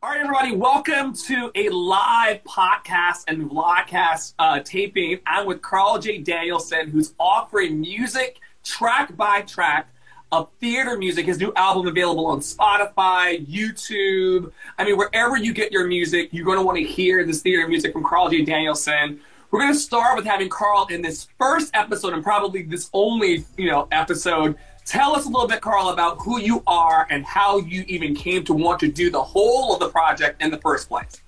All right, everybody, welcome to a live podcast and vlogcast uh, taping. I'm with Carl J. Danielson, who's offering music track by track of theater music. His new album available on Spotify, YouTube. I mean, wherever you get your music, you're going to want to hear this theater music from Carl J. Danielson. We're going to start with having Carl in this first episode and probably this only, you know, episode Tell us a little bit, Carl, about who you are and how you even came to want to do the whole of the project in the first place.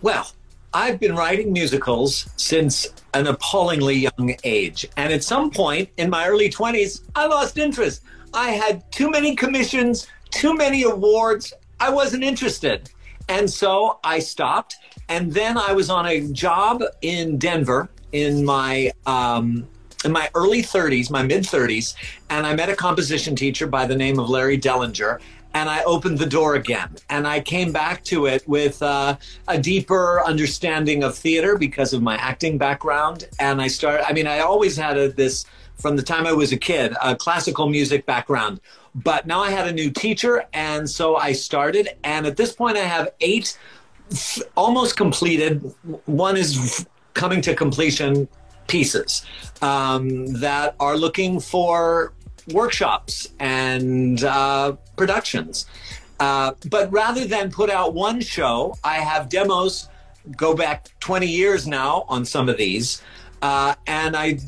Well, I've been writing musicals since an appallingly young age. And at some point in my early 20s, I lost interest. I had too many commissions, too many awards. I wasn't interested. And so I stopped. And then I was on a job in Denver in my um, in my early 30s, my mid 30s, and I met a composition teacher by the name of Larry Dellinger. And I opened the door again. And I came back to it with uh, a deeper understanding of theater because of my acting background. And I started, I mean, I always had a, this, from the time I was a kid, a classical music background. But now I had a new teacher. And so I started. And at this point, I have eight almost completed. One is coming to completion pieces um, that are looking for workshops and uh, productions. Uh, but rather than put out one show, I have demos go back 20 years now on some of these. Uh, and I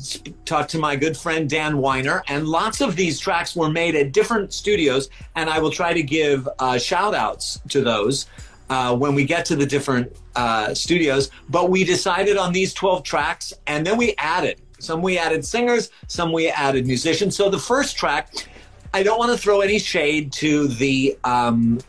talked to my good friend Dan Weiner, and lots of these tracks were made at different studios. And I will try to give uh, shout outs to those uh, when we get to the different uh, studios. But we decided on these 12 tracks and then we added. Some we added singers, some we added musicians. So the first track, I don't want to throw any shade to the um,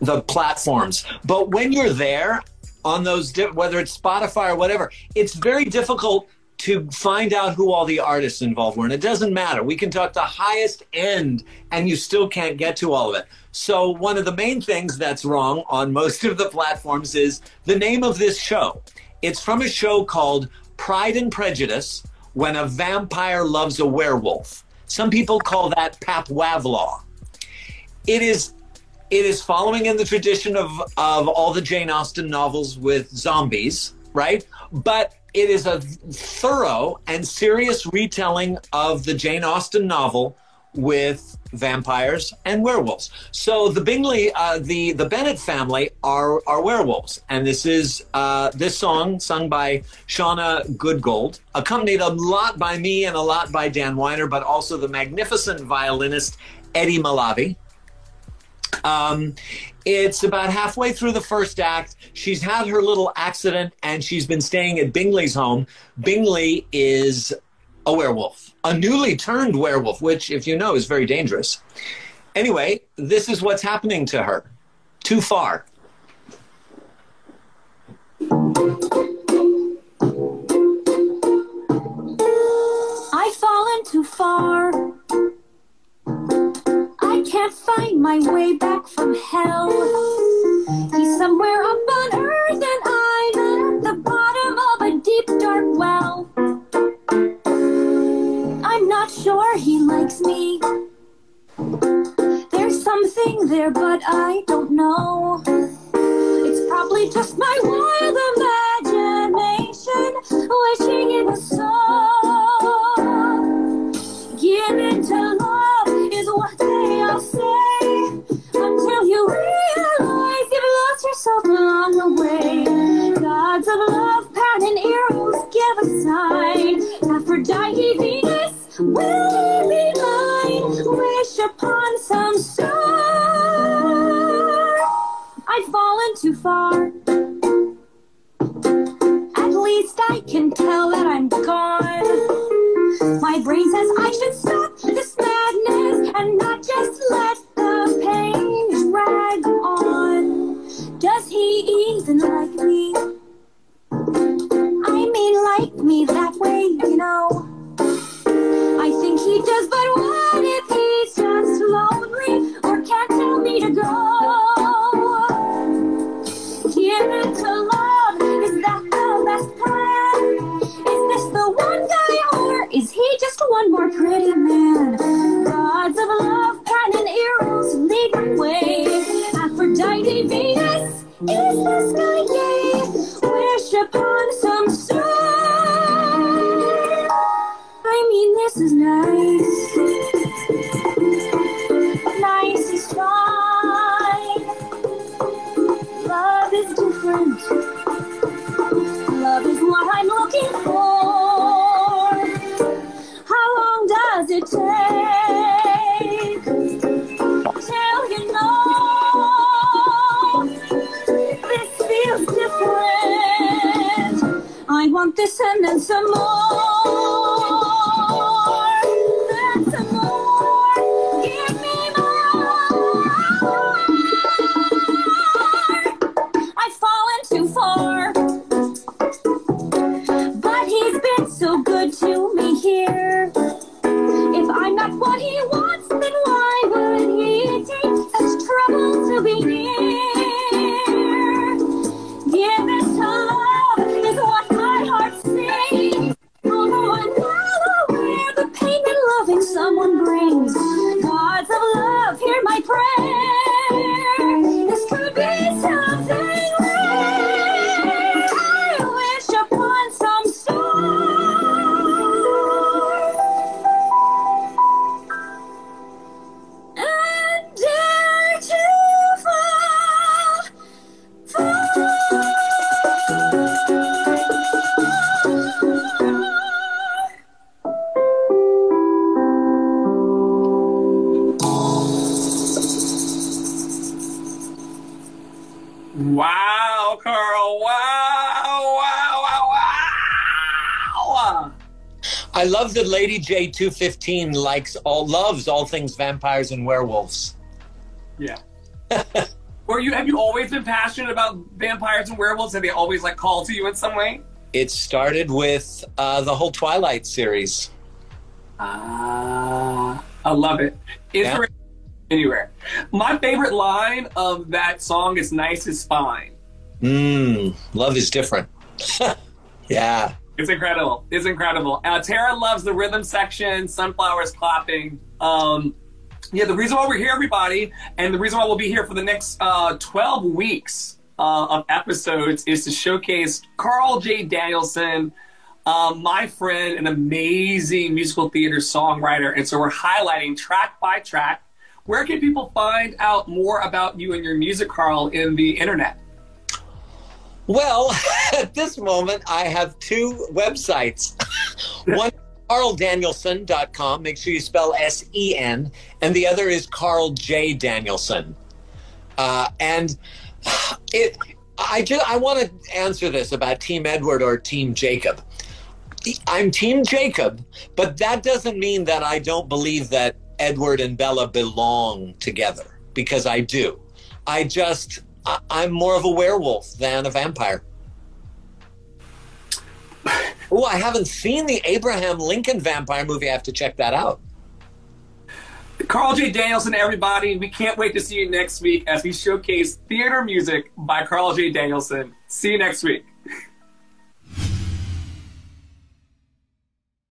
the platforms, but when you're there on those, whether it's Spotify or whatever, it's very difficult to find out who all the artists involved were. And it doesn't matter. We can talk the highest end and you still can't get to all of it. So, one of the main things that's wrong on most of the platforms is the name of this show. It's from a show called Pride and Prejudice When a Vampire Loves a Werewolf. Some people call that Pap-Wavlaw. It is it is following in the tradition of, of all the Jane Austen novels with zombies, right? But it is a thorough and serious retelling of the Jane Austen novel with vampires and werewolves. So the Bingley, uh, the the Bennet family are are werewolves, and this is uh, this song sung by Shauna Goodgold, accompanied a lot by me and a lot by Dan Weiner, but also the magnificent violinist Eddie Malavi. Um, it's about halfway through the first act. She's had her little accident and she's been staying at Bingley's home. Bingley is a werewolf, a newly turned werewolf, which, if you know, is very dangerous. Anyway, this is what's happening to her. Too far. I've fallen too far can't find my way back from hell. Along the way. Gods of love, pound and arrows give a sign. Aphrodite, Venus, will be mine? Wish upon some star. I've fallen too far. At least I can tell that I'm gone. My brain says I should stop like me that way, you know. I think he does, but it you know this feels different? I want this and then some more. What he wants, then why would he take such trouble to be near? Give to love is what my heart sings. Although I'm well aware the pain that loving someone brings. Gods of love, hear my prayer. Wow, Carl. Wow, wow, wow, wow. I love that Lady J215 likes all loves all things vampires and werewolves. Yeah. Were you have you always been passionate about vampires and werewolves? Have they always like called to you in some way? It started with uh, the whole Twilight series. Ah, I love it. Is Yeah. there anywhere? My favorite line of that song is "Nice is fine." Mmm, love is different. yeah. It's incredible. It's incredible. Uh, Tara loves the rhythm section, sunflowers clapping. Um, yeah, the reason why we're here, everybody, and the reason why we'll be here for the next uh, 12 weeks uh, of episodes is to showcase Carl J. Danielson, um, my friend, an amazing musical theater songwriter. And so we're highlighting track by track. Where can people find out more about you and your music, Carl, in the internet? Well, at this moment, I have two websites. One, is carldanielson.com. Make sure you spell S E N. And the other is Carl J. Danielson. Uh, and it, I just, I want to answer this about Team Edward or Team Jacob. I'm Team Jacob, but that doesn't mean that I don't believe that Edward and Bella belong together because I do. I just, I, I'm more of a werewolf than a vampire. Oh, I haven't seen the Abraham Lincoln vampire movie. I have to check that out. Carl J. Danielson, everybody. We can't wait to see you next week as we showcase theater music by Carl J. Danielson. See you next week.